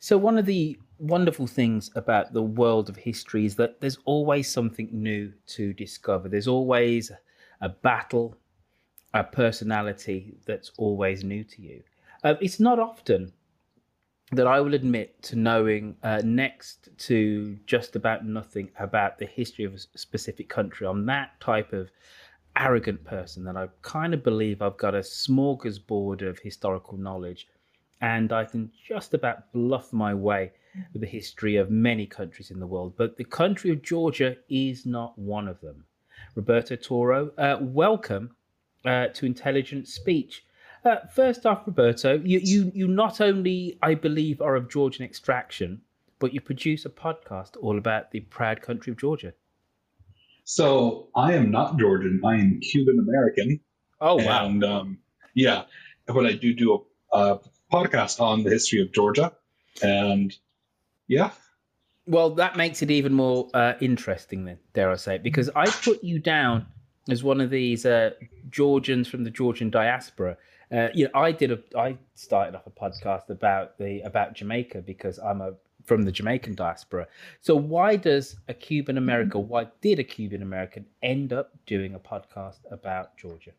So, one of the wonderful things about the world of history is that there's always something new to discover. There's always a battle, a personality that's always new to you. Uh, it's not often that I will admit to knowing uh, next to just about nothing about the history of a specific country. I'm that type of arrogant person that I kind of believe I've got a smorgasbord of historical knowledge and I can just about bluff my way with the history of many countries in the world. But the country of Georgia is not one of them. Roberto Toro, uh, welcome uh, to Intelligent Speech. Uh, first off, Roberto, you, you, you not only, I believe, are of Georgian extraction, but you produce a podcast all about the proud country of Georgia. So I am not Georgian. I am Cuban American. Oh wow! And um, yeah, but I do do a, a podcast on the history of Georgia, and yeah. Well, that makes it even more uh, interesting, then, dare I say, because I put you down as one of these uh, Georgians from the Georgian diaspora uh, you know, I did a, I started off a podcast about the about Jamaica because I'm a from the Jamaican diaspora. So why does a Cuban American, why did a Cuban American end up doing a podcast about Georgia?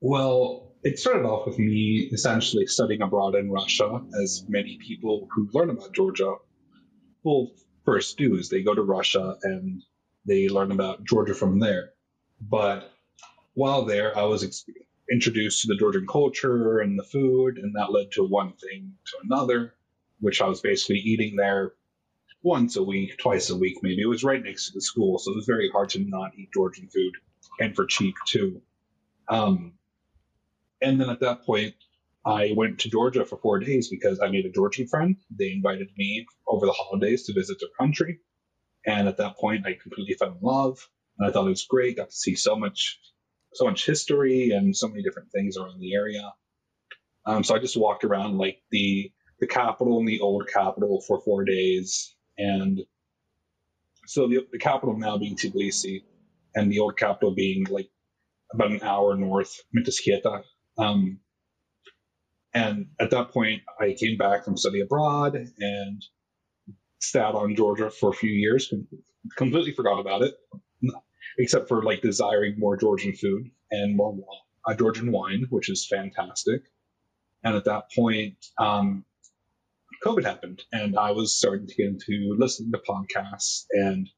Well, it started off with me essentially studying abroad in Russia, as many people who learn about Georgia will first do is they go to Russia and they learn about Georgia from there. But while there, I was introduced to the Georgian culture and the food, and that led to one thing to another, which I was basically eating there once a week, twice a week, maybe. It was right next to the school, so it was very hard to not eat Georgian food, and for cheap too. Um, and then at that point, I went to Georgia for four days because I made a Georgian friend. They invited me over the holidays to visit their country. And at that point, I completely fell in love. And I thought it was great. Got to see so much so much history and so many different things around the area. Um, so I just walked around like the the capital and the old capital for four days, and so the, the capital now being Tbilisi, and the old capital being like about an hour north, Mtskheta. Um, and at that point, I came back from study abroad and sat on Georgia for a few years. Completely forgot about it except for like desiring more Georgian food and more uh, Georgian wine, which is fantastic. And at that point, um, COVID happened, and I was starting to get into listening to podcasts. And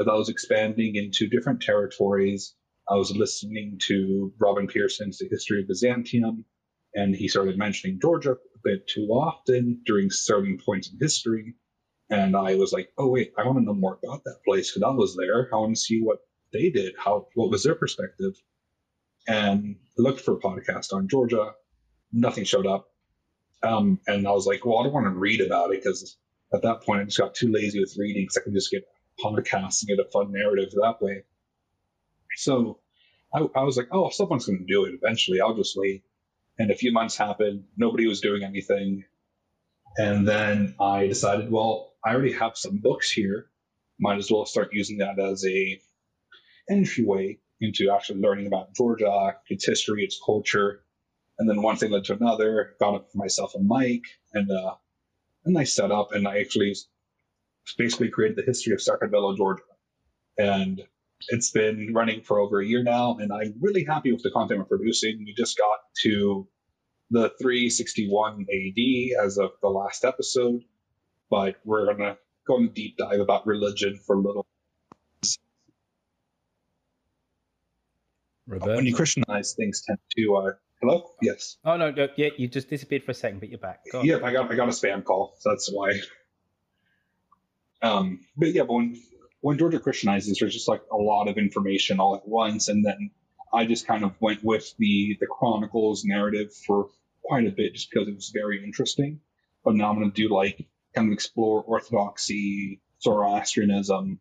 I was expanding into different territories, I was listening to Robin Pierson's The History of Byzantium, and he started mentioning Georgia a bit too often during certain points in history. And I was like, oh, wait, I want to know more about that place because I was there. I want to see what they did, how what was their perspective, and I looked for a podcast on Georgia. Nothing showed up, um, and I was like, well, I don't want to read about it because at that point I just got too lazy with reading because I can just get podcasts and get a fun narrative that way. So I, I was like, oh, someone's going to do it eventually. I'll just wait. And a few months happened. Nobody was doing anything. And then I decided, well, I already have some books here. Might as well start using that as a entryway into actually learning about Georgia, its history, its culture. And then one thing led to another, got myself a mic and uh, I set up, And I actually basically created the history of Sakartvelo, Georgia. And it's been running for over a year now. And I'm really happy with the content we're producing. We just got to the 361 AD as of the last episode, but we're going to go in a deep dive about religion for a little Roberto? When you Christianize things, tend to. Uh, hello. Yes. Oh no, no, yeah, you just disappeared for a second, but you're back. Go yeah, I got I got a spam call, so that's why. Um, but yeah, but when when Georgia Christianizes, there's just like a lot of information all at once, and then I just kind of went with the the Chronicles narrative for quite a bit, just because it was very interesting. But now I'm going to do like kind of explore Orthodoxy, Zoroastrianism,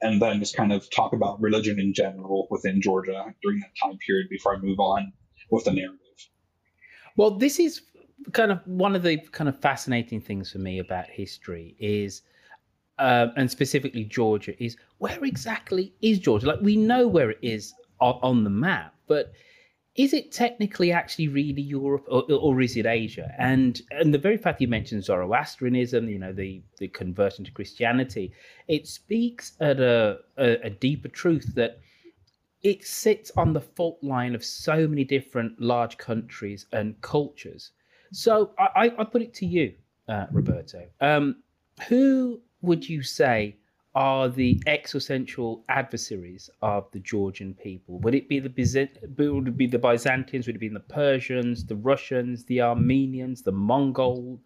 and then just kind of talk about religion in general within Georgia during that time period before I move on with the narrative. Well, this is kind of one of the kind of fascinating things for me about history is, uh, and specifically Georgia, is where exactly is Georgia? Like we know where it is on the map, but is it technically actually really Europe or, or, is it Asia? And and the very fact you mentioned Zoroastrianism, you know, the the conversion to Christianity, it speaks at a, a, a deeper truth that it sits on the fault line of so many different large countries and cultures. So I, I put it to you, uh, Roberto. Um, who would you say are the existential adversaries of the Georgian people? Would it be the would it be the Byzantines? Would it be the Persians, the Russians, the Armenians, the Mongols?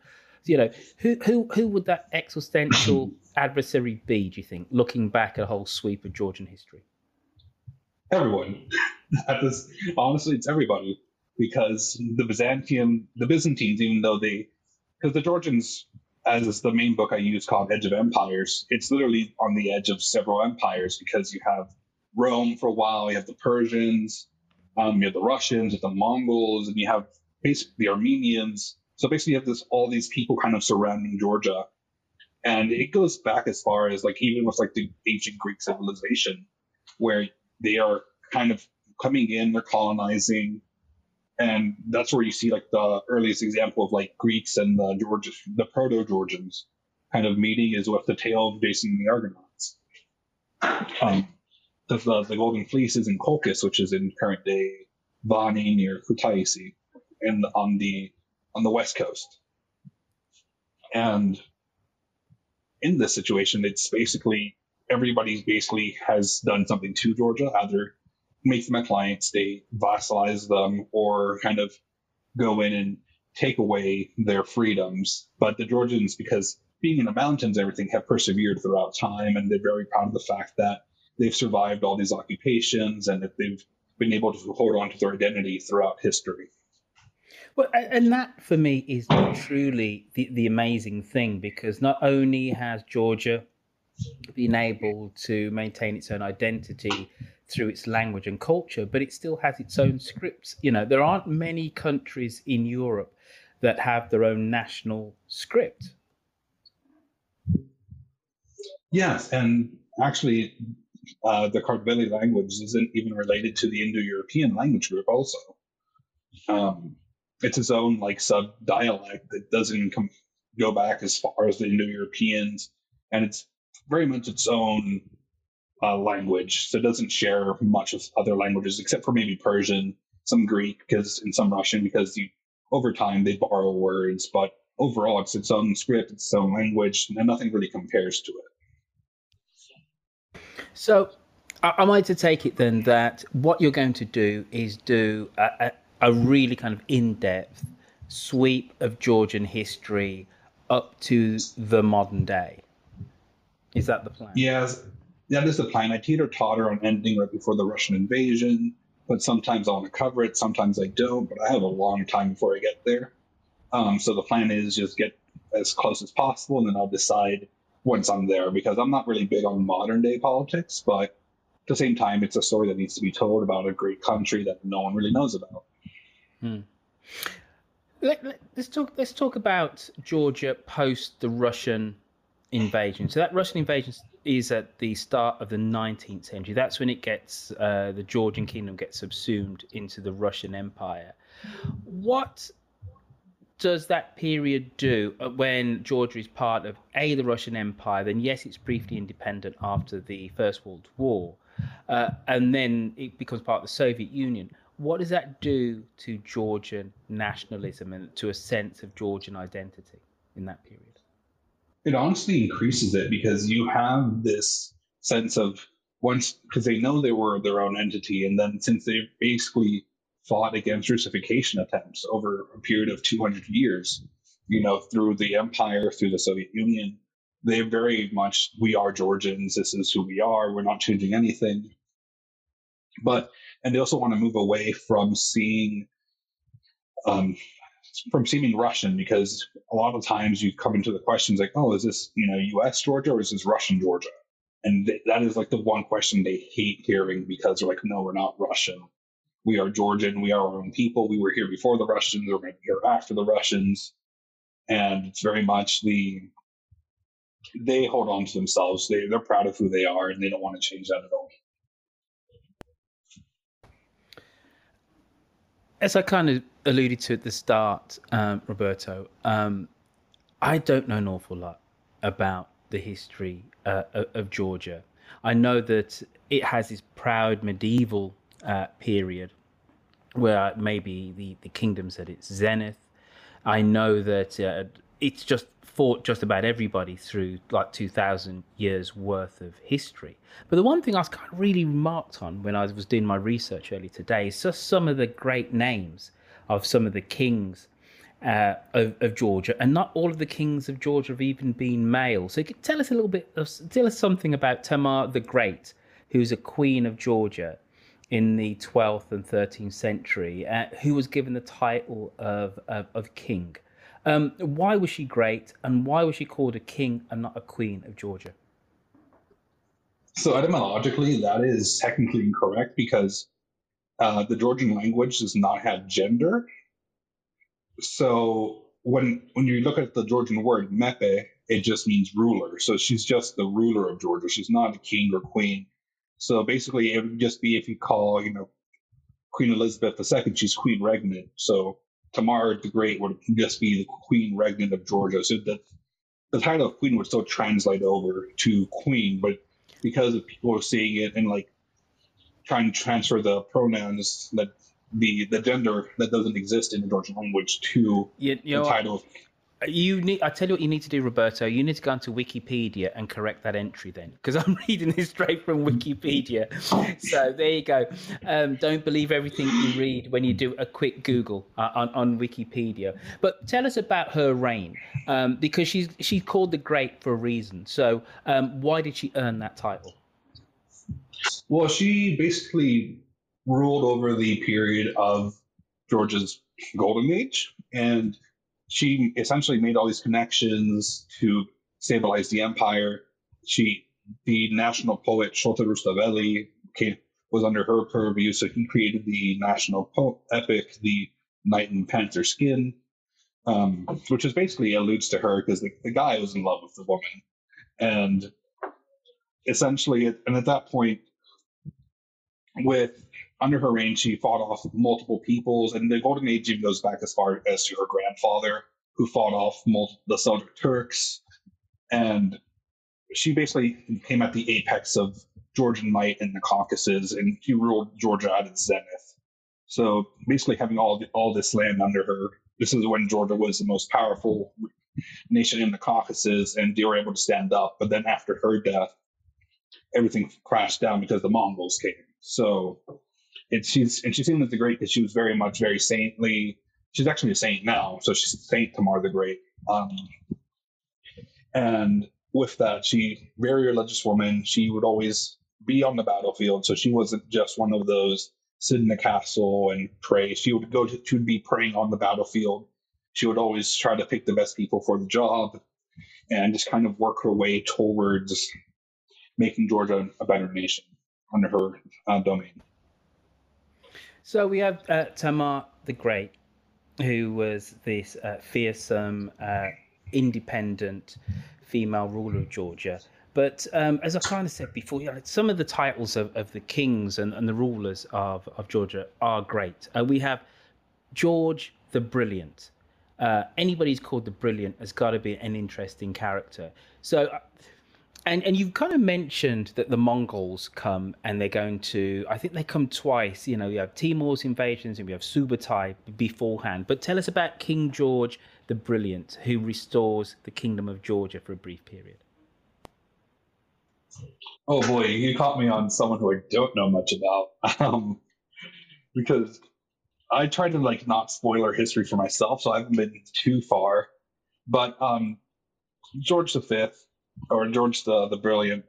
You know, who who who would that existential adversary be? Do you think, looking back at a whole sweep of Georgian history? Everyone. This, honestly, it's everybody because the Byzantium, the Byzantines, even though they, because the Georgians as it's the main book I use called Edge of Empires, it's literally on the edge of several empires because you have Rome for a while, you have the Persians, um, you have the Russians, you have the Mongols, and you have basically the Armenians. So basically, you have this all these people kind of surrounding Georgia, and it goes back as far as like even with like the ancient Greek civilization, where they are kind of coming in, they're colonizing, and that's where you see like the earliest example of like Greeks and the Georgia, the Proto Georgians kind of meeting is with the tale of Jason and the Argonauts. Um, the, the, the Golden Fleece is in Colchis, which is in current day Vani near Kutaisi, and on the on the west coast. And in this situation, it's basically everybody basically has done something to Georgia, either make them a client, they vassalize them, or kind of go in and take away their freedoms. But the Georgians, because being in the mountains, everything have persevered throughout time, and they're very proud of the fact that they've survived all these occupations and that they've been able to hold on to their identity throughout history. Well, and that for me is truly the, the amazing thing because not only has Georgia been able to maintain its own identity through its language and culture, but it still has its own scripts. You know, there aren't many countries in Europe that have their own national script. Yes, and actually, uh, the Kartveli language isn't even related to the Indo-European language group. Also, um, it's its own like sub dialect that doesn't com- go back as far as the Indo-Europeans, and it's very much its own uh, language, so it doesn't share much with other languages except for maybe Persian, some Greek, because and some Russian, because you over time they borrow words, but overall it's its own script, its own language, and nothing really compares to it. So, am I to take it then that what you're going to do is do a, a, a really kind of in-depth sweep of Georgian history up to the modern day? Is that the plan? Yes, that is the plan. I teeter totter on ending right before the Russian invasion, but sometimes I want to cover it, sometimes I don't, but I have a long time before I get there. Um, so the plan is just get as close as possible, and then I'll decide once I'm there because I'm not really big on modern day politics, but at the same time, it's a story that needs to be told about a great country that no one really knows about. Hmm. Let, us talk. Let's talk about Georgia post the Russian invasion. So that Russian invasion is at the start of the 19th century. That's when it gets uh, the Georgian kingdom gets subsumed into the Russian Empire. What does that period do uh, when Georgia is part of a the Russian Empire? Then yes, it's briefly independent after the First World War, uh, and then it becomes part of the Soviet Union. What does that do to Georgian nationalism and to a sense of Georgian identity in that period? It honestly increases it because you have this sense of once because they know they were their own entity, and then since they basically fought against Russification attempts over a period of 200 years, you know, through the empire, through the Soviet Union, they very much we are Georgians. This is who we are. We're not changing anything. But and they also want to move away from seeing um, from seeming Russian because a lot of times you come into the questions like, oh, is this you know U.S. Georgia or is this Russian Georgia? And th- that is like the one question they hate hearing because they're like, no, we're not Russian. We are Georgian. We are our own people. We were here before the Russians. We're going to be here after the Russians. And it's very much the they hold on to themselves. They they're proud of who they are, and they don't want to change that at all. as I kind of alluded to at the start, um, Roberto, um, I don't know an awful lot about the history uh, of Georgia. I know that it has this proud medieval uh, period where maybe the, the kingdom's at its zenith. I know that uh, it's just fought just about everybody through like 2,000 years worth of history. But the one thing I was kind of really remarked on when I was doing my research earlier today is just some of the great names of some of the kings uh, of, of, Georgia, and not all of the kings of Georgia have even been male. So, tell us a little bit, of, tell us something about Tamar the Great, who's a queen of Georgia in the 12th and 13th century, uh, who was given the title of, of, of king. Um, why was she great, and why was she called a king and not a queen of Georgia? So etymologically, that is technically incorrect because uh, the Georgian language does not have gender. So when when you look at the Georgian word mepe, it just means ruler. So she's just the ruler of Georgia. She's not a king or queen. So basically, it would just be if you call, you know, Queen Elizabeth II, she's Queen Regnant. So Tamar the Great would just be the Queen Regnant of Georgia. So that the title of Queen would still translate over to Queen, but because of people are seeing it and like trying to transfer the pronouns that the the gender that doesn't exist in the Georgian language to you, you the know, title. You need i tell you what you need to do roberto. You need to go onto wikipedia and correct that entry then because i'm reading this straight from wikipedia. So there you go. Um, don't believe everything you read when you do a quick google uh, on, on wikipedia. But tell us about her reign um, because she's she's called the great for a reason. So um, why did she earn that title well she basically ruled over the period of georgia's golden age and she essentially made all these connections to stabilize the empire. She, the national poet Shota Rustaveli, was under her purview, so he created the national po- epic, the Knight in Panther Skin, um, which is basically alludes to her because the, the guy was in love with the woman, and essentially, and at that point, with under her reign, she fought off multiple peoples, and the Golden Age even goes back as far as to her grandfather, who fought off the Seljuk Turks, and she basically came at the apex of Georgian might in the Caucasus, and she ruled Georgia at its zenith. So basically, having all the, all this land under her, this is when Georgia was the most powerful nation in the Caucasus, and they were able to stand up. But then after her death, everything crashed down because the Mongols came. So and she's and she seemed as the great because she was very much very saintly. She's actually a saint now, so she's Saint Tamar the Great. Um, and with that, she very religious woman. She would always be on the battlefield, so she wasn't just one of those sit in the castle and pray. She would go to, to be praying on the battlefield. She would always try to pick the best people for the job, and just kind of work her way towards making Georgia a better nation under her uh, domain. So we have uh, Tamar the Great, who was this uh, fearsome, uh, independent female ruler of Georgia. But um, as I kind of said before, you know, some of the titles of, of the kings and, and the rulers of, of Georgia are great. Uh, we have George the Brilliant. Uh, anybody who's called the Brilliant has got to be an interesting character. So and and you've kind of mentioned that the Mongols come and they're going to. I think they come twice. You know, you have Timur's invasions and we have Subutai beforehand. But tell us about King George the Brilliant, who restores the kingdom of Georgia for a brief period. Oh boy, you caught me on someone who I don't know much about, um, because I try to like not spoil our history for myself, so I haven't been too far. But um, George V or George the the Brilliant,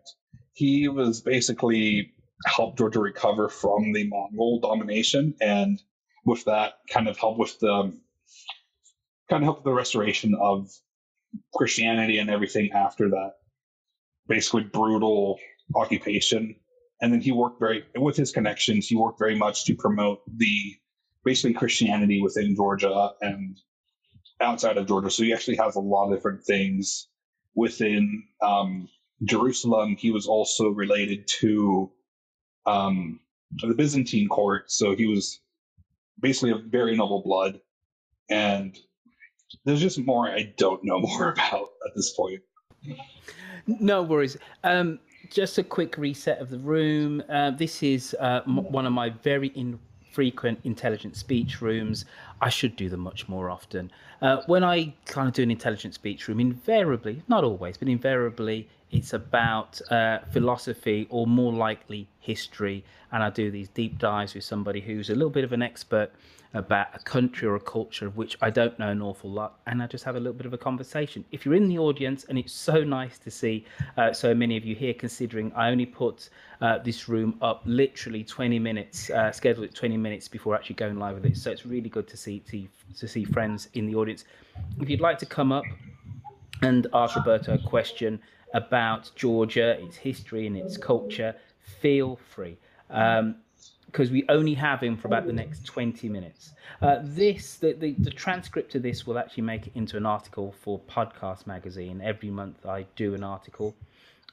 he was basically helped Georgia recover from the Mongol domination, and with that, kind of help with the kind of help the restoration of Christianity and everything after that basically brutal occupation. And then he worked very with his connections. He worked very much to promote the basically Christianity within Georgia and outside of Georgia. So he actually has a lot of different things within um, Jerusalem. He was also related to um, the Byzantine court, so he was basically of very noble blood, and there's just more I don't know more about at this point. No worries. Um, just a quick reset of the room. Uh, this is uh, m- one of my very infrequent intelligent speech rooms. I should do them much more often. Uh, when I kind of do an intelligent speech room, invariably, not always, but invariably, it's about uh, philosophy or more likely history. And I do these deep dives with somebody who's a little bit of an expert about a country or a culture of which I don't know an awful lot, and I just have a little bit of a conversation. If you're in the audience, and it's so nice to see uh, so many of you here, considering I only put uh, this room up literally 20 minutes, uh, scheduled it 20 minutes before actually going live with it. So it's really good to see to, to see friends in the audience. If you'd like to come up and ask Roberto a question about Georgia, its history and its culture, feel free. Um, because we only have him for about the next 20 minutes. Uh, this, the, the, the, transcript of this will actually make it into an article for Podcast Magazine. Every month I do an article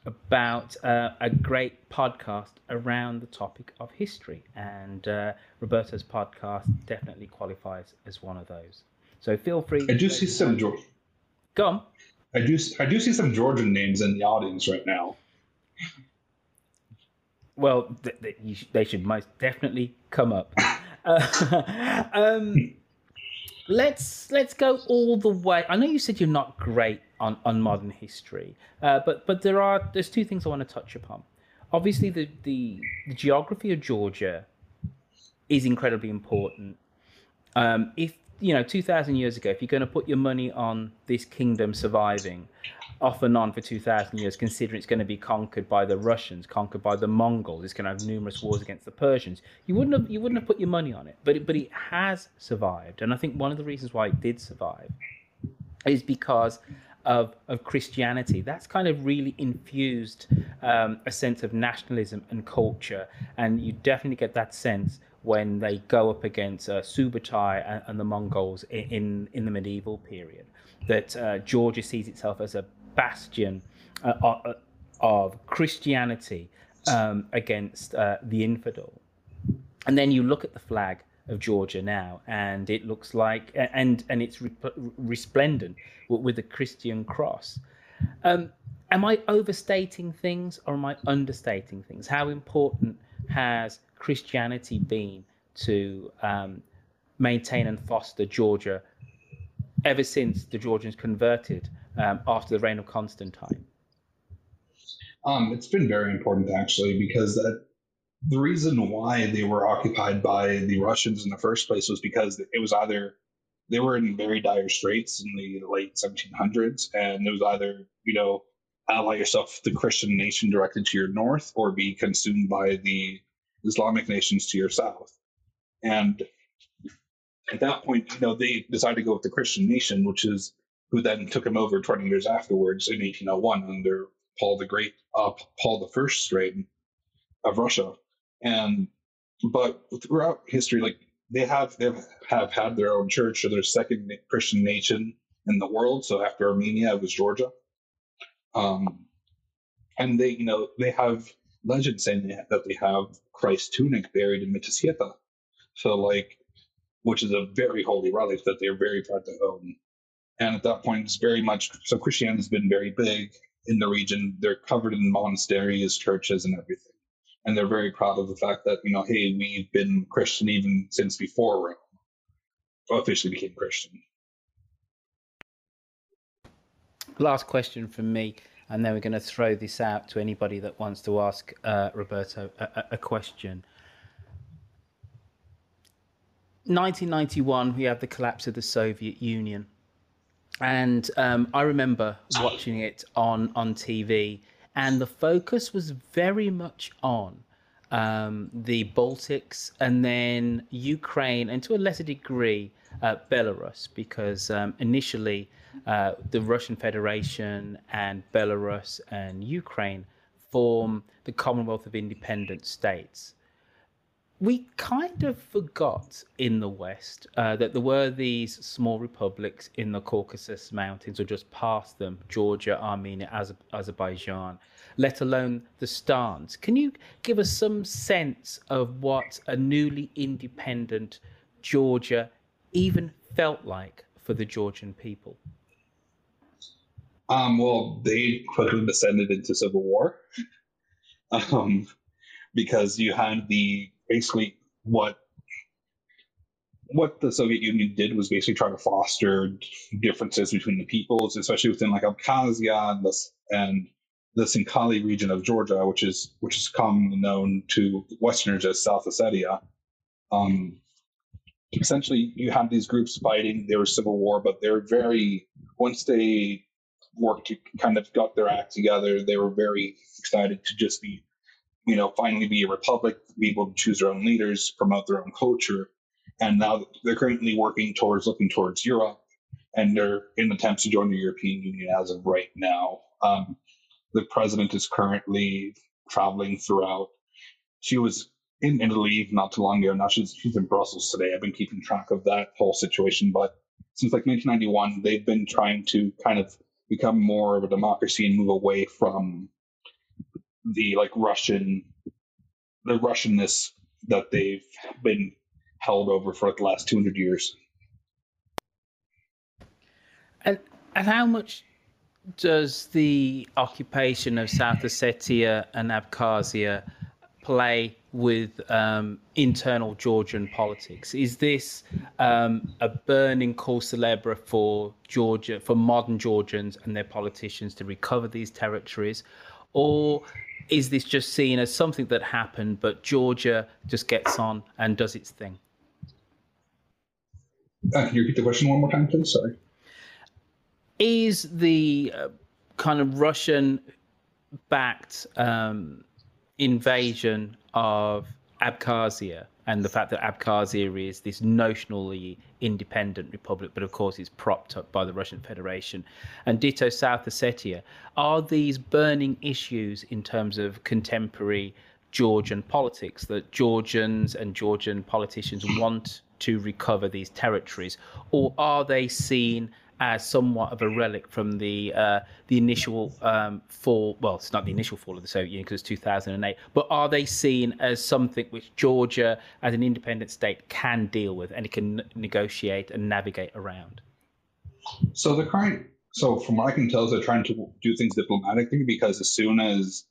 about uh, a great podcast around the topic of history. And uh, Roberto's podcast definitely qualifies as one of those. So feel free. I do see some. George. Go on. I do. I do see some Georgian names in the audience right now. Well, th- th- they should most definitely come up. Uh, um, let's let's go all the way. I know you said you're not great on, on modern history, uh, but but there are there's two things I want to touch upon. Obviously, the, the, the geography of Georgia is incredibly important. Um, if you know, two thousand years ago, if you're going to put your money on this kingdom surviving, off and on for 2,000 years, considering it's going to be conquered by the Russians, conquered by the Mongols. It's going to have numerous wars against the Persians. You wouldn't have you wouldn't have put your money on it, but it, but it has survived, and I think one of the reasons why it did survive is because of of Christianity. That's kind of really infused um, a sense of nationalism and culture, and you definitely get that sense when they go up against uh, Subutai and, and, the Mongols in in the medieval period. That uh, Georgia sees itself as a bastion uh, of Christianity um, against uh, the infidel. And then you look at the flag of Georgia now, and it looks like, and and it's resplendent with the Christian cross. Um, am I overstating things or am I understating things? How important has Christianity been to um, maintain and foster Georgia ever since the Georgians converted um, after the reign of Constantine? Um, it's been very important actually because that the reason why they were occupied by the Russians in the first place was because it was either they were in very dire straits in the late 1700s, and it was either you know ally yourself the Christian nation directly to your north, or be consumed by the Islamic nations to your south. And at that point, you know, they decided to go with the Christian nation, which is who then took him over 20 years afterwards in 1801 under Paul the Great, uh, Paul the First reign of Russia. And but throughout history, like they have they have had their own church or their second Christian nation in the world. So after Armenia, it was Georgia. Um, and they, you know, they have legends saying that they have Christ's tunic buried in Mtskheta. So like, which is a very holy relic that they're very proud to own. And at that point, it's very much so Christianity has been very big in the region. They're covered in monasteries, churches, and everything. And they're very proud of the fact that, you know, hey, we've been Christian even since before Rome officially became Christian. Last question from me, and then we're going to throw this out to anybody that wants to ask uh, Roberto a, a question. 1991, we have the collapse of the Soviet Union and um, I remember watching it on on TV, and the focus was very much on um, the Baltics and then Ukraine, and to a lesser degree uh, Belarus, because um, initially uh, the Russian Federation and Belarus and Ukraine form the Commonwealth of Independent States we kind of forgot in the West uh, that there were these small republics in the Caucasus Mountains, or just past them Georgia, Armenia, Azerbaijan, let alone the stans. Can you give us some sense of what a newly independent Georgia even felt like for the Georgian people? Um, well, they quickly descended into civil war um, because you had the basically what what the Soviet Union did was basically try to foster differences between the peoples, especially within like Abkhazia and the and the Tskhinvali region of Georgia, which is which is commonly known to Westerners as South Ossetia. Um, essentially, you had these groups fighting. There was civil war, but they're very once they worked to kind of got their act together, they were very excited to just be, you know, finally be a republic, be able to choose their own leaders, promote their own culture and now they're currently working towards looking towards Europe, and they're in attempts to join the European Union as of right now. Um, the president is currently traveling throughout. She was in Italy not too long ago. Now she's she's in Brussels today. I've been keeping track of that whole situation, but since like 1991, they've been trying to kind of become more of a democracy and move away from the like Russian, the Russianness that they've been held over for the last 200 years. And, and how much does the occupation of South Ossetia and Abkhazia play with um, internal Georgian politics? Is this um, a burning cause célèbre for Georgia, for modern Georgians and their politicians to recover these territories, or is this just seen as something that happened, but Georgia just gets on and does its thing? Uh, can you repeat the question one more time, please? Sorry. Is the uh, kind of Russian backed um, invasion of Abkhazia and the fact that Abkhazia is this notionally independent republic, but of course it's propped up by the Russian Federation, and ditto South Ossetia, are these burning issues in terms of contemporary Georgian politics that Georgians and Georgian politicians want to recover these territories, or are they seen as somewhat of a relic from the uh, the initial um, fall? Well, it's not the initial fall of the Soviet Union because it's 2008, but are they seen as something which Georgia, as an independent state, can deal with and it can negotiate and navigate around? So the current, so from what I can tell, is they're trying to do things diplomatically because as soon as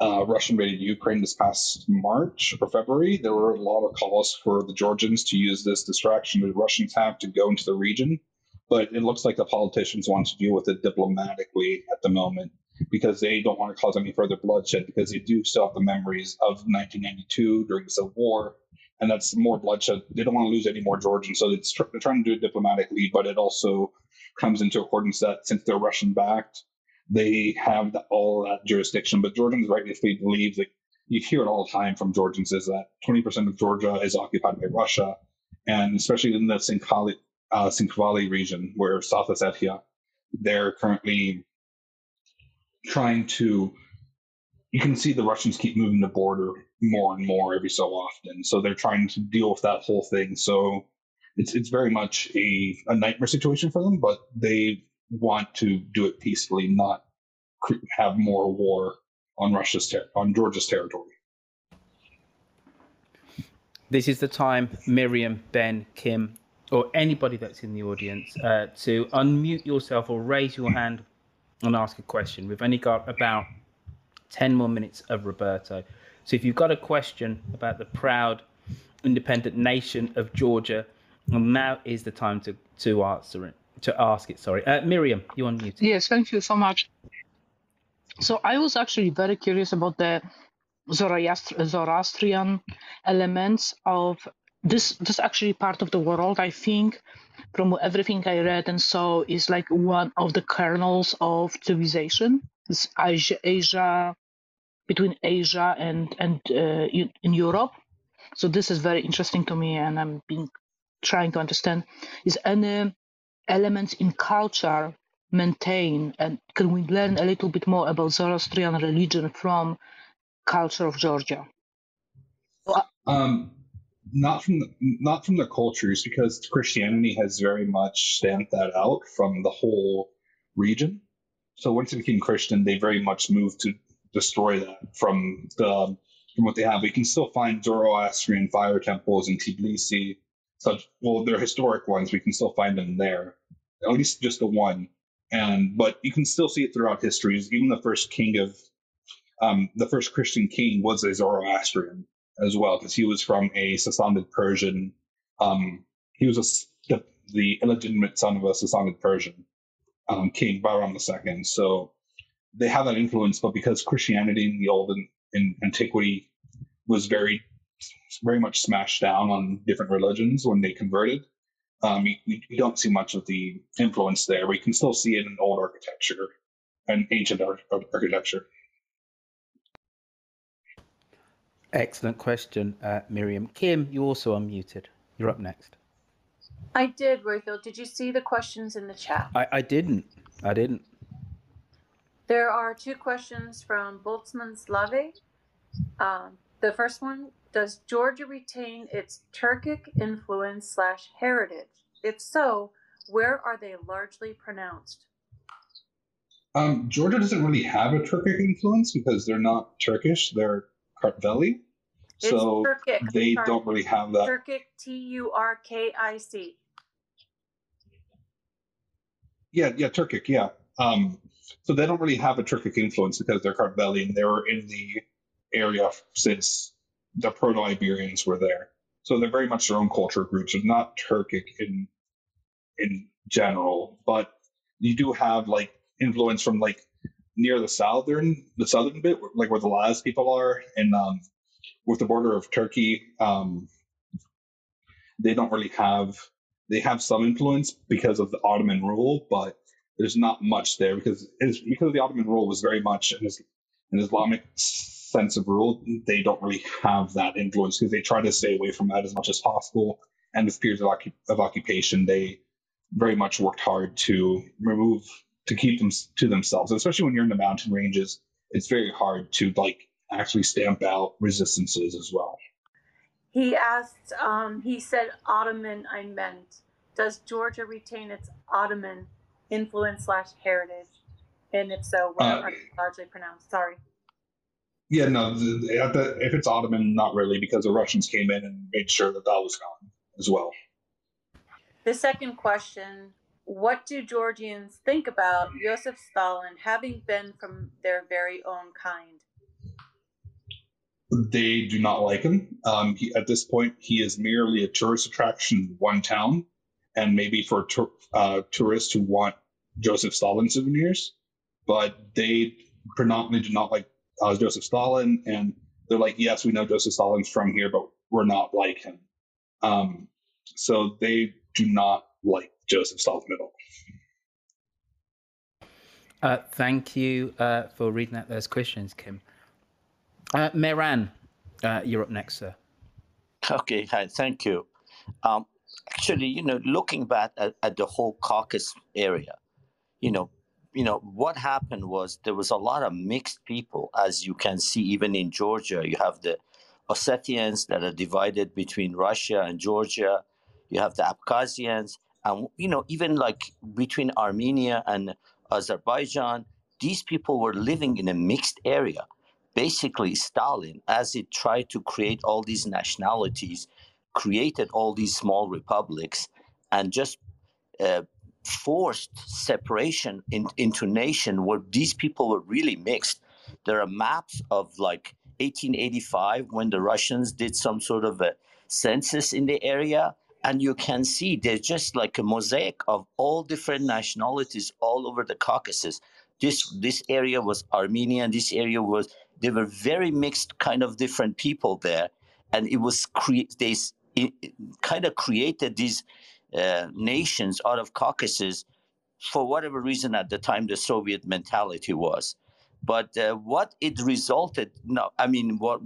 uh, Russia invaded Ukraine this past March or February, there were a lot of calls for the Georgians to use this distraction the Russians have to go into the region. But it looks like the politicians want to deal with it diplomatically at the moment because they don't want to cause any further bloodshed because they do still have the memories of 1992 during the Civil War. And that's more bloodshed. They don't want to lose any more Georgians. So it's, they're trying to do it diplomatically, but it also comes into accordance that since they're Russian backed, they have the, all that jurisdiction. But Georgians rightly believe that you hear it all the time from Georgians is that 20% of Georgia is occupied by Russia, and especially in the Tskhinvali, uh, region where South Ossetia, they're currently trying to. You can see the Russians keep moving the border more and more every so often, so they're trying to deal with that whole thing. So it's it's very much a, a nightmare situation for them, but they want to do it peacefully, not have more war on Russia's ter- on Georgia's territory. This is the time, Miriam, Ben, Kim, or anybody that's in the audience, uh, to unmute yourself or raise your hand and ask a question. We've only got about 10 more minutes of Roberto. So if you've got a question about the proud independent nation of Georgia, now is the time to, to answer it to ask it. Sorry, uh, Miriam, you on mute. Yes, thank you so much. So I was actually very curious about the Zoroastrian elements of this. This actually part of the world. I think, from everything I read and saw, is like one of the kernels of civilization. It's Asia, Asia between Asia and and uh, in, Europe. So this is very interesting to me, and I'm being trying to understand is any elements in culture maintain and can we learn a little bit more about Zoroastrian religion from culture of Georgia? Um, not from the, not from the cultures because Christianity has very much stamped that out from the whole region. So once it became Christian, they very much moved to destroy that from the from what they have. We can still find Zoroastrian fire temples in Tbilisi such well, they're historic ones. We can still find them there, at least just the one. And but you can still see it throughout histories. Even the first king of um, the first Christian king was a Zoroastrian as well, because he was from a Sassanid Persian. Um, he was a, the, the illegitimate son of a Sassanid Persian um, king, Bahram II. So they have that influence, but because Christianity in the old in, in antiquity was very, very much smashed down on different religions when they converted, um, don't see much of the influence there. We can still see it in old architecture and ancient architecture. Excellent question, uh, Miriam. Kim, you also unmuted. You're up next. I did, Royfield. Did you see the questions in the chat? I, I didn't. I didn't. There are two questions from Boltzmann Slave. Um, the first one Does Georgia retain its Turkic influence slash heritage? If so, where are they largely pronounced? Um, Georgia doesn't really have a Turkic influence because they're not Turkish, they're Kartveli. So Turkic. they Sorry. don't really have that. Turkic, T U R K I C. Yeah, yeah, Turkic, yeah. Um, so they don't really have a Turkic influence because they're Kartveli and they were in the area since the Proto-Iberians were there. So they're very much their own culture groups. They're not Turkic in in general, but you do have like influence from like near the southern the southern bit, like where the Laz people are, and um, with the border of Turkey, um, they don't really have they have some influence because of the Ottoman rule, but there's not much there because because the Ottoman rule was very much an, an Islamic sense of rule. They don't really have that influence because they try to stay away from that as much as possible. And with periods of, of occupation, they very much worked hard to remove to keep them to themselves, especially when you're in the mountain ranges. It's very hard to like actually stamp out resistances as well. He asked, um, he said Ottoman, I meant. Does Georgia retain its Ottoman influence slash heritage? And if so, what uh, are they largely pronounced? Sorry. Yeah, no, the, if it's Ottoman, not really, because the Russians came in and made sure that that was gone as well. The second question What do Georgians think about Joseph Stalin having been from their very own kind? They do not like him. Um, he, at this point, he is merely a tourist attraction in one town, and maybe for tur- uh, tourists who want Joseph Stalin souvenirs. But they predominantly do not like uh, Joseph Stalin, and they're like, yes, we know Joseph Stalin's from here, but we're not like him. Um, so they do not like Joseph Stalin at all. Uh, thank you uh, for reading out those questions, Kim. Uh, Mehran, uh, you're up next, sir. Okay, hi, thank you. Um, actually, you know, looking back at, at, the whole Caucasus area, you know, you know what happened was there was a lot of mixed people, as you can see, even in Georgia. You have the Ossetians that are divided between Russia and Georgia. You have the Abkhazians, and you know, even like between Armenia and Azerbaijan, these people were living in a mixed area basically Stalin, as he tried to create all these nationalities, created all these small republics and just uh, forced separation in, into nation where these people were really mixed. There are maps of like 1885 when the Russians did some sort of a census in the area. And you can see there's just like a mosaic of all different nationalities all over the Caucasus. This this area was Armenian. This area was they were very mixed kind of different people there and it was cre- they kind of created these uh, nations out of caucasus for whatever reason at the time the soviet mentality was but uh, what it resulted no i mean what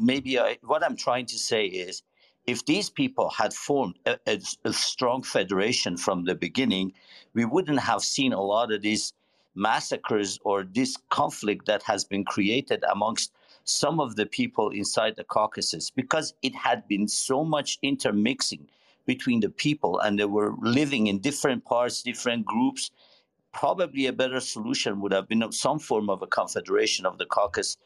maybe I, what i'm trying to say is if these people had formed a, a, a strong federation from the beginning we wouldn't have seen a lot of these massacres or this conflict that has been created amongst some of the people inside the Caucasus because it had been so much intermixing between the people and they were living in different parts, different groups. Probably a better solution would have been some form of a confederation of the Caucasus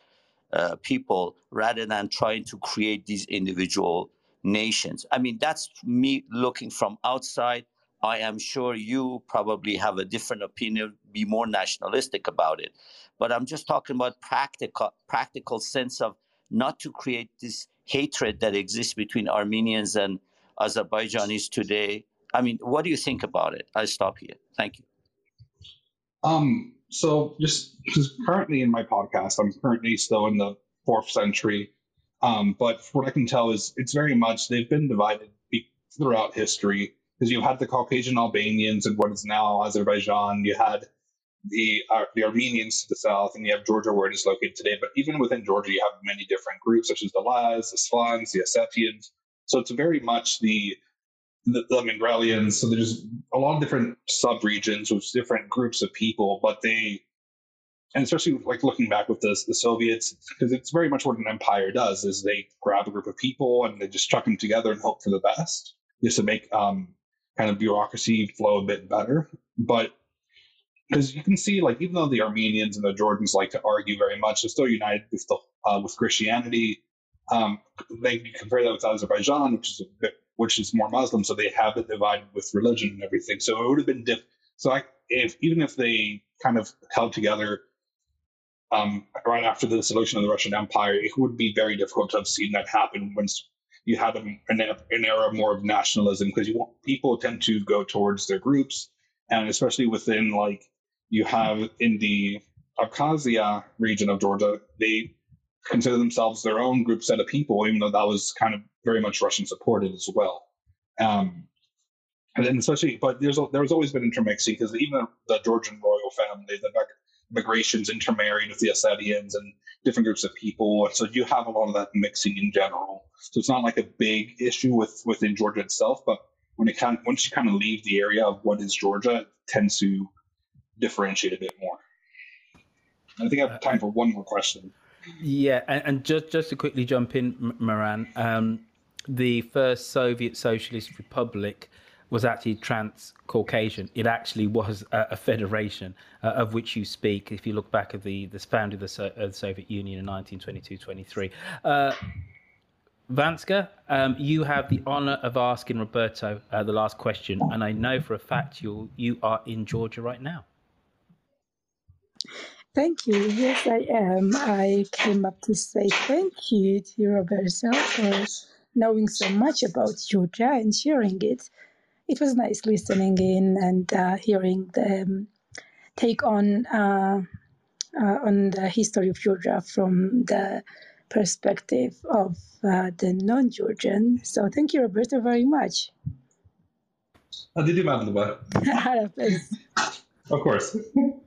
uh, people rather than trying to create these individual nations. I mean, that's me looking from outside. I am sure you probably have a different opinion, be more nationalistic about it. But I'm just talking about practical practical sense of not to create this hatred that exists between Armenians and Azerbaijanis today. I mean, what do you think about it? I stop here. Thank you. Um, so just currently in my podcast, I'm currently still in the fourth century. Um, but what I can tell is it's very much they've been divided throughout history because you had the Caucasian Albanians and what is now Azerbaijan. You had the uh, the Armenians to the south, and you have Georgia where it is located today. But even within Georgia, you have many different groups, such as the Laz, the Slavs, the Ossetians. So it's very much the the, the Mingrelians. So there's a lot of different sub-regions with different groups of people, but they, and especially like looking back with the, the Soviets, because it's very much what an empire does: is they grab a group of people and they just chuck them together and hope for the best, just to make um, kind of bureaucracy flow a bit better. But because you can see, like, even though the Armenians and the Georgians like to argue very much, they're still united with the, uh, with Christianity. Um, they compare that with Azerbaijan, which is bit which is more Muslim, so they have it divided with religion and everything. So it would have been diff. So I, if even if they kind of held together um, right after the dissolution of the Russian Empire, it would be very difficult to have seen that happen once you had an, an era more of nationalism because you want, people tend to go towards their groups, and especially within like you have in the Abkhazia region of Georgia, they consider themselves their own group set of people, even though that was kind of very much Russian supported as well. Um, and then especially, but there's there's always been intermixing because even the, the, Georgian royal family, the Bagrations intermarried with the Ossetians and different groups of people, so you have a lot of that mixing in general. So it's not like a big issue with within Georgia itself, but when it kind of, once you kind of leave the area of what is Georgia, it tends to differentiate a bit more. I think I have time for one more question. Yeah, and, and just just to quickly jump in, Moran, um, the first Soviet Socialist Republic was actually trans-Caucasian. It actually was a, a federation uh, of which you speak. If you look back at the the founding of the, so- of the Soviet Union in 1922-23. Uh, Vanska, um, you have the honor of asking Roberto uh, the last question, and I know for a fact you you are in Georgia right now. Thank you. Yes, I am. I came up to say thank you to Roberto for knowing so much about Georgia and sharing it. It was nice listening in and uh, hearing the um, take on uh, uh, on the history of Georgia from the perspective of uh, the non-Georgian. So thank you, Roberto, very much. Hadi di merhaba. Of course.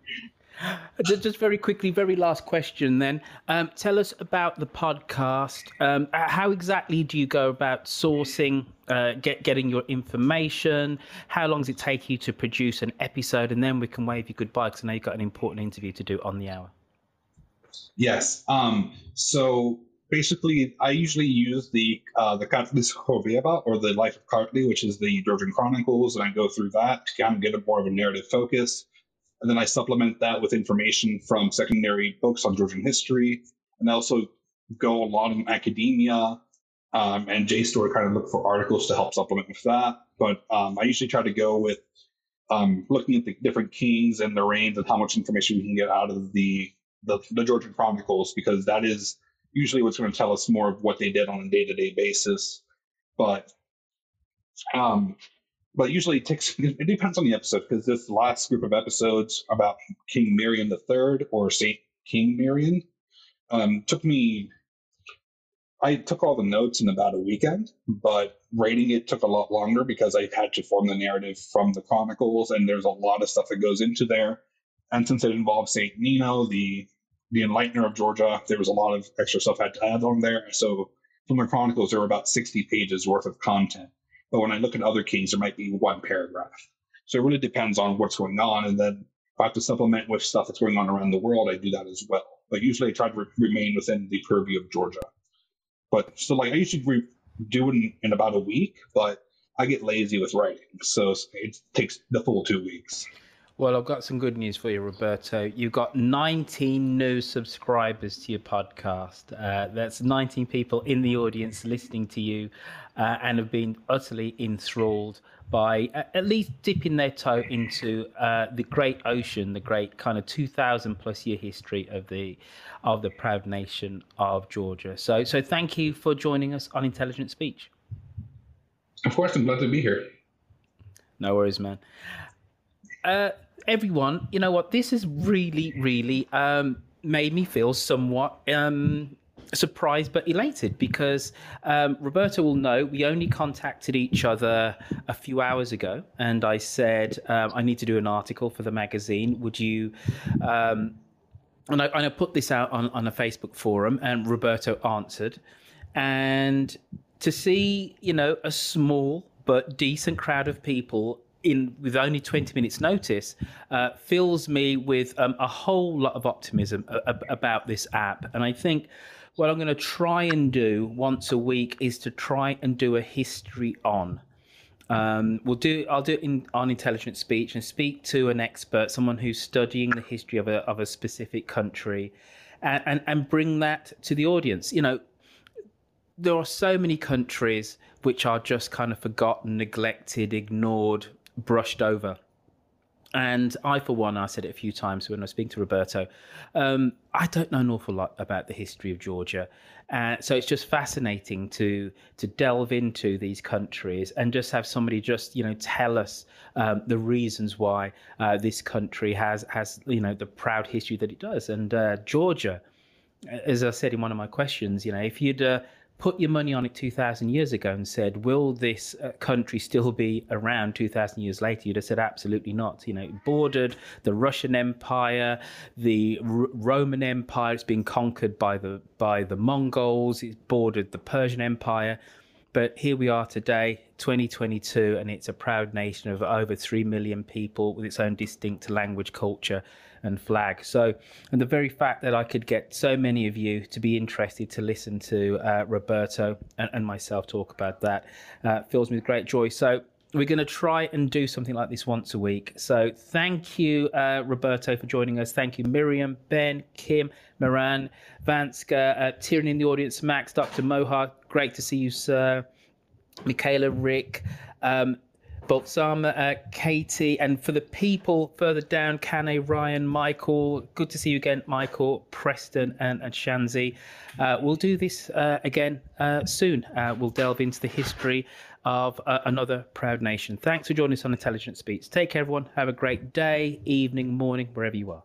Just very quickly, very last question then. Um, tell us about the podcast. Um, how exactly do you go about sourcing, uh, get getting your information? How long does it take you to produce an episode? And then we can wave you goodbye because I know you've got an important interview to do on the hour. Yes. Um, so basically, I usually use the uh, the Kartlis or the Life of Kartli, which is the Georgian Chronicles, and I go through that to kind of get a more of a narrative focus. And then I supplement that with information from secondary books on Georgian history. And I also go a lot in academia um, and JSTOR kind of look for articles to help supplement with that. But um, I usually try to go with um, looking at the different kings and their reigns and how much information we can get out of the, the, the Georgian Chronicles, because that is usually what's going to tell us more of what they did on a day to day basis. But um, but usually it takes it depends on the episode because this last group of episodes about King Mirian III or Saint King Mirian um, took me. I took all the notes in about a weekend, but writing it took a lot longer because I had to form the narrative from the chronicles, and there's a lot of stuff that goes into there. And since it involves Saint Nino, the the enlightener of Georgia, there was a lot of extra stuff I had to add on there. So from the chronicles, there were about 60 pages worth of content. But when I look at other kings, there might be one paragraph. So it really depends on what's going on. And then if I have to supplement with stuff that's going on around the world, I do that as well. But usually I try to re- remain within the purview of Georgia. But so like I usually re- do it in, in about a week, but I get lazy with writing. So it takes the full two weeks. Well, I've got some good news for you, Roberto. You've got 19 new subscribers to your podcast. Uh, that's 19 people in the audience listening to you uh, and have been utterly enthralled by uh, at least dipping their toe into uh, the great ocean, the great kind of 2,000 plus year history of the of the proud nation of Georgia. So, so thank you for joining us on Intelligent Speech. Of course, I'm glad to be here. No worries, man. Uh, everyone, you know what? This has really, really um, made me feel somewhat um, surprised but elated because um, Roberto will know we only contacted each other a few hours ago, and I said um, I need to do an article for the magazine. Would you? Um, and I, and I put this out on, on a Facebook forum, and Roberto answered. And to see, you know, a small but decent crowd of people in with only 20 minutes notice uh, fills me with um, a whole lot of optimism about this app. And i think what i'm going to try and do once a week is to try and do a history on. Um, we'll do i'll do it in, on intelligent speech and speak to an expert someone who's studying the history of a, of a specific country and, and, and bring that to the audience. You know there are so many countries which are just kind of forgotten, neglected, ignored, brushed over. And I, for one, I said it a few times when I was speaking to Roberto. Um, I don't know an awful lot about the history of Georgia, uh, so it's just fascinating to to delve into these countries and just have somebody just you know tell us um, the reasons why uh, this country has has you know the proud history that it does. And uh, Georgia, as I said in one of my questions, you know, if you'd uh, put your money on it 2,000 years ago and said, will this uh, country still be around 2,000 years later? You'd have said, absolutely not. You know, it bordered the Russian Empire, the R- Roman Empire. It's been conquered by the by the Mongols. It's bordered the Persian Empire. But here we are today, 2022, and it's a proud nation of over 3 million people with its own distinct language, culture, and flag. So, and the very fact that I could get so many of you to be interested to listen to uh, Roberto and, and, myself talk about that uh, fills me with great joy. So, we're going to try and do something like this once a week. So, thank you, uh, Roberto, for joining us. Thank you, Miriam, Ben, Kim, Moran, Vanska, uh, Tyrion in the audience, Max, Dr. Mohar. Great to see you, sir. Michaela, Rick. Um, Boltzama, uh, Katie, and for the people further down, Kane, Ryan, Michael, good to see you again, Michael, Preston, and, and Shanzi. Uh, we'll do this uh, again uh, soon. Uh, we'll delve into the history of uh, another proud nation. Thanks for joining us on Intelligent Speech. Take care, everyone. Have a great day, evening, morning, wherever you are.